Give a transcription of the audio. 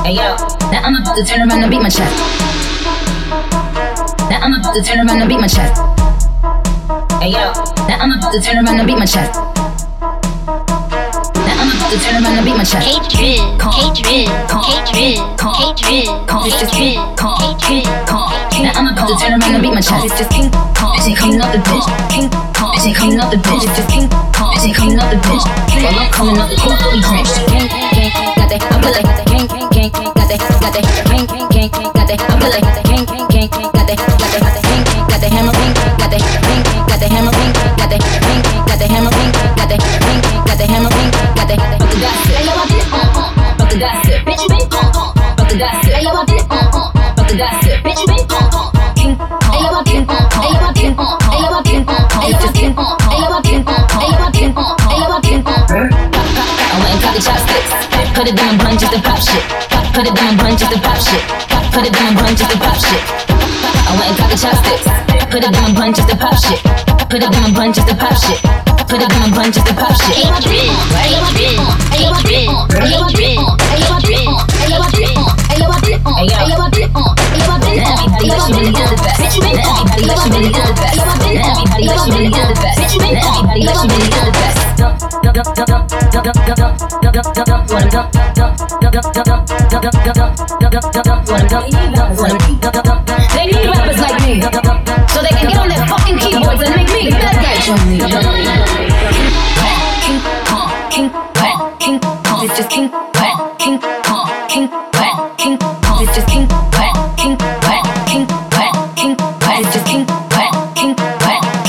Hey yo, now I'm about to turn around and beat my chest. Now I'm about to turn around and beat my chest. Hey yo, now I'm about to turn around and beat my chest. Now I'm about to turn around and beat my chest. KAYY DRiZZ, K-Drill, KAYY DRiZZ, K-Drill, KAYY DRiZZ, K-Drill. Now I'm about to turn around and beat my chest. It's just King. Bitch ain't coming off the bitch. King. Bitch ain't coming off the bitch. It's just King. Bitch ain't coming off the bitch. While I'm coming off the cool fully drenched. Gang, gang, got that. I feel like gang, uh. Uh, uh. Uh, uh. Uh, uh. Uh, uh. Uh, uh. Uh, uh. Uh, uh. Uh, uh. Uh, uh. Uh, uh. And. Put it in my bun just to pop shit. Put it in my bun just to pop shit. Put it in my bun just to pop shit. I went and got the chopsticks. Put it in my bun just to pop shit. Put it in my bun just to pop shit. Put it in my bun just to pop shit. KAYY DRiZZ, K-Drill, KAYY DRiZZ, They need rappers like me, so they can get on their fucking keyboards and make me the bad guy. King Kong, King Kong, King Kong, it's just King Kong, King Kong, King Kong,